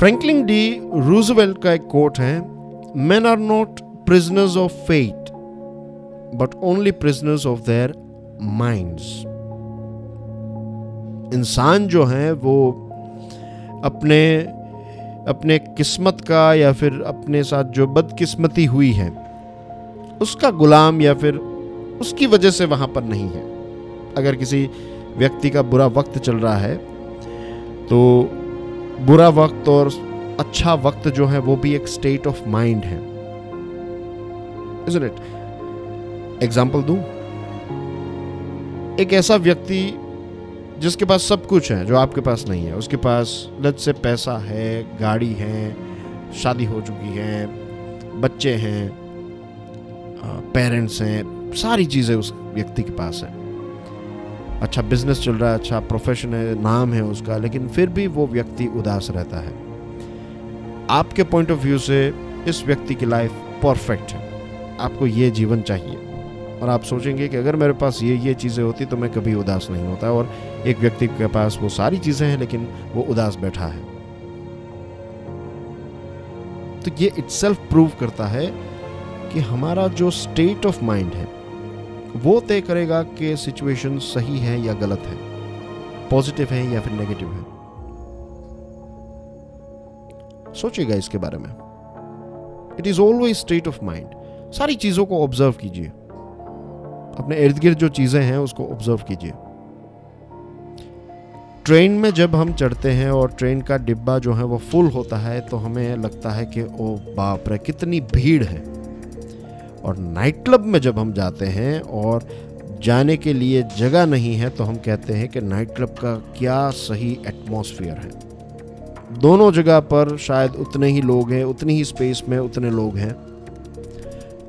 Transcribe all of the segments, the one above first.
Franklin D Roosevelt का एक कोट है, men are not prisoners of fate, but only prisoners of their minds. इंसान जो है, वो अपने अपने किस्मत का या फिर अपने साथ जो बदकिस्मती हुई है, उसका गुलाम या फिर उसकी वजह से वहाँ पर नहीं है। अगर किसी व्यक्ति का बुरा वक्त चल रहा है तो बुरा वक्त और अच्छा वक्त जो है, वो भी एक स्टेट ऑफ़ माइंड है। इट एग्ज़ाम्पल दू? एक ऐसा व्यक्ति जिसके पास सब कुछ है, जो आपके पास नहीं है। उसके पास लज से पैसा है, गाड़ी है, शादी हो चुकी है, बच्चे हैं पेरेंट्स हैं, सारी चीज़ें उस व्यक्ति के पास है। अच्छा बिज़नेस चल रहा है अच्छा प्रोफेशन है, नाम है उसका, लेकिन फिर भी वो व्यक्ति उदास रहता है। आपके पॉइंट ऑफ़ व्यू से इस व्यक्ति की लाइफ परफेक्ट है। आपको ये जीवन चाहिए। और आप सोचेंगे कि अगर मेरे पास ये ये चीज़ें होती तो मैं कभी उदास नहीं होता और एक व्यक्ति के पास वो सारी चीज़ें हैं, लेकिन वो उदास बैठा है। तो ये इट्सेल्फ प्रूव करता है कि हमारा जो स्टेट ऑफ़ माइंड है वो तय करेगा कि सिचुएशन सही है या गलत है। पॉजिटिव है या फिर नेगेटिव है। सोचिएगा इसके बारे में। It is always state of mind सारी चीज़ों को ऑब्ज़र्व कीजिए। अपने इर्द गिर्द जो चीज़ें हैं, उसको ऑब्ज़र्व कीजिए। ट्रेन में जब हम चढ़ते हैं और ट्रेन का डिब्बा जो है वो फुल होता है तो हमें लगता है कि, ओ बाप रे, कितनी भीड़ है। और नाइट क्लब में जब हम जाते हैं और जाने के लिए जगह नहीं है तो हम कहते हैं कि नाइट क्लब का क्या सही एटमॉस्फेयर है। दोनों जगह पर शायद उतने ही लोग हैं, उतनी ही स्पेस में उतने लोग हैं।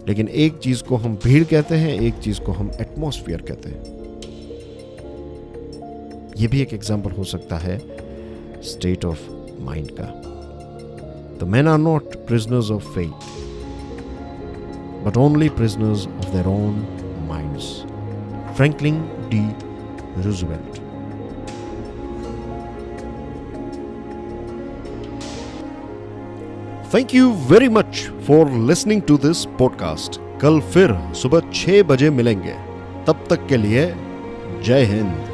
लेकिन एक चीज़ को हम भीड़ कहते हैं, एक चीज़ को हम एटमॉस्फेयर कहते हैं। यह भी एक एग्ज़ाम्पल हो सकता है स्टेट ऑफ़ माइंड का। The man are not prisoners of faith but only prisoners of their own minds Franklin D Roosevelt thank you very much for listening to this podcast कल फिर सुबह छह बजे मिलेंगे। तब तक के लिए जय हिंद।